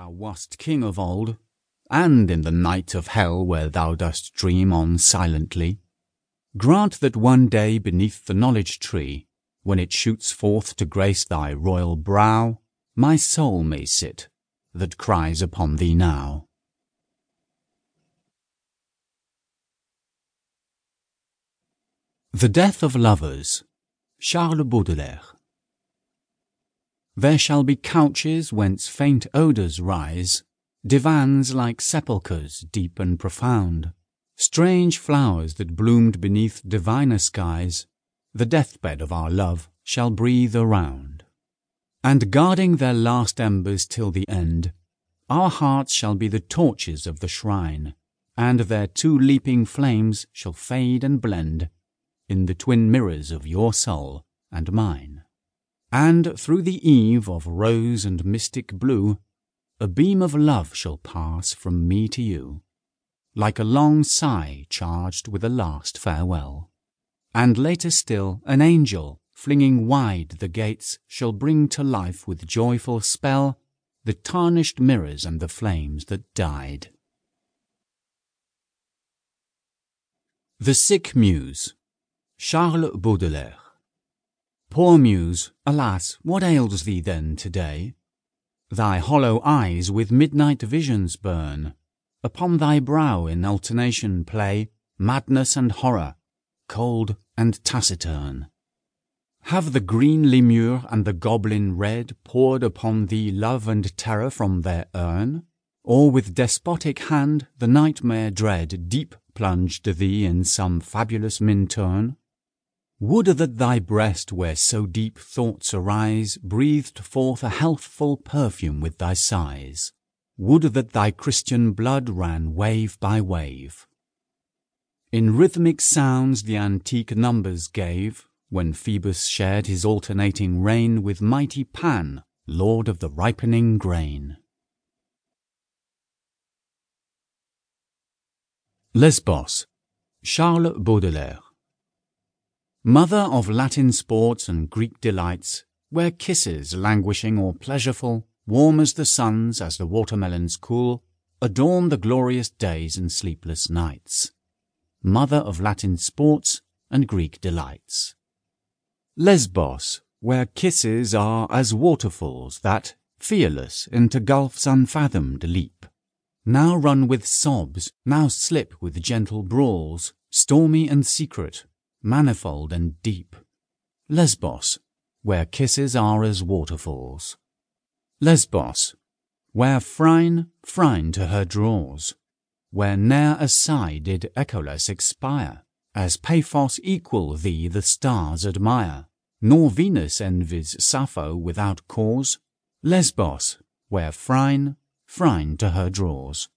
thou wast king of old, and in the night of hell where thou dost dream on silently, grant that one day beneath the knowledge tree, when it shoots forth to grace thy royal brow, my soul may sit that cries upon thee now. The Death of Lovers Charles Baudelaire There shall be couches whence faint odours rise, Divans like sepulchres deep and profound, Strange flowers that bloomed beneath diviner skies, The deathbed of our love shall breathe around. And guarding their last embers till the end, Our hearts shall be the torches of the shrine, And their two leaping flames shall fade and blend In the twin mirrors of your soul and mine. And through the eve of rose and mystic blue, A beam of love shall pass from me to you, Like a long sigh charged with a last farewell. And later still, an angel flinging wide the gates, shall bring to life with joyful spell the tarnished mirrors and the flames that died. The Sick Muse Charles Baudelaire Poor Muse, alas, what ails thee then to-day? Thy hollow eyes with midnight visions burn, Upon thy brow in alternation play Madness and horror, cold and taciturn. Have the green lemure and the goblin red Poured upon thee love and terror from their urn? Or with despotic hand the nightmare dread Deep plunged thee in some fabulous Minturne? Would that thy breast, where so deep thoughts arise, Breathed forth a healthful perfume with thy sighs. Would that thy Christian blood ran wave by wave. In rhythmic sounds the antique numbers gave, when Phoebus shared his alternating reign with mighty Pan, lord of the ripening grain. Lesbos Charles Baudelaire Mother of Latin sports and Greek delights, where kisses languishing or pleasureful, warm as the sun's as the watermelons cool, adorn the glorious days and sleepless nights. Mother of Latin sports and Greek delights. Lesbos, where kisses are as waterfalls that, fearless, into gulfs unfathomed leap. Now run with sobs, now slip with gentle brawls, stormy and secret, manifold and deep. Lesbos, where kisses are as waterfalls. Lesbos, where Phryne, Phryne to her draws, where ne'er a sigh did echoless expire, as Paphos equal thee the stars admire, nor Venus envies Sappho without cause, Lesbos, where Phryne, Phryne to her draws.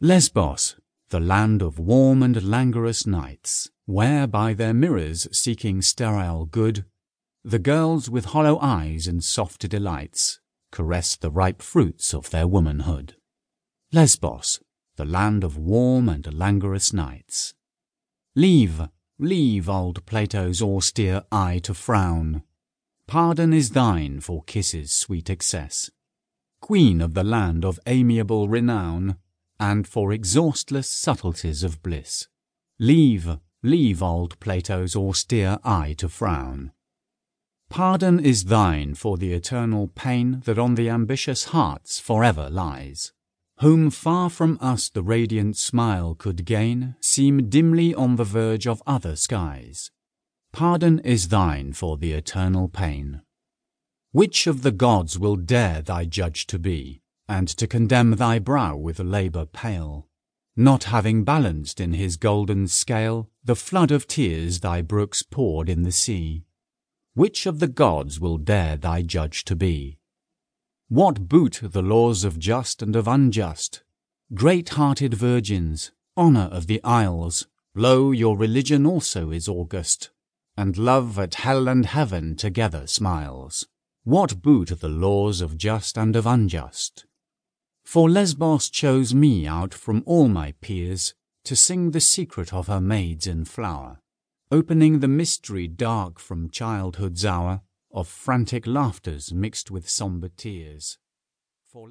Lesbos, the land of warm and languorous nights, where by their mirrors seeking sterile good, the girls with hollow eyes and soft delights caress the ripe fruits of their womanhood. Lesbos, the land of warm and languorous nights. Leave, Leave old Plato's austere eye to frown. Pardon is thine for kisses' sweet excess, Queen of the land of amiable renown, And for exhaustless subtleties of bliss. Leave, leave old Plato's austere eye to frown. Pardon is thine for the eternal pain That on the ambitious hearts forever lies whom far from us the radiant smile could gain, seem dimly on the verge of other skies. Pardon is thine for the eternal pain. Which of the gods will dare thy judge to be, and to condemn thy brow with labour pale, not having balanced in his golden scale the flood of tears thy brooks poured in the sea? Which of the gods will dare thy judge to be? What boot the laws of just and of unjust? Great-hearted virgins, honour of the isles, lo, your religion also is august, and love at hell and heaven together smiles. What boot the laws of just and of unjust? For Lesbos chose me out from all my peers to sing the secret of her maids in flower, opening the mystery dark from childhood's hour of frantic laughters mixed with sombre tears. For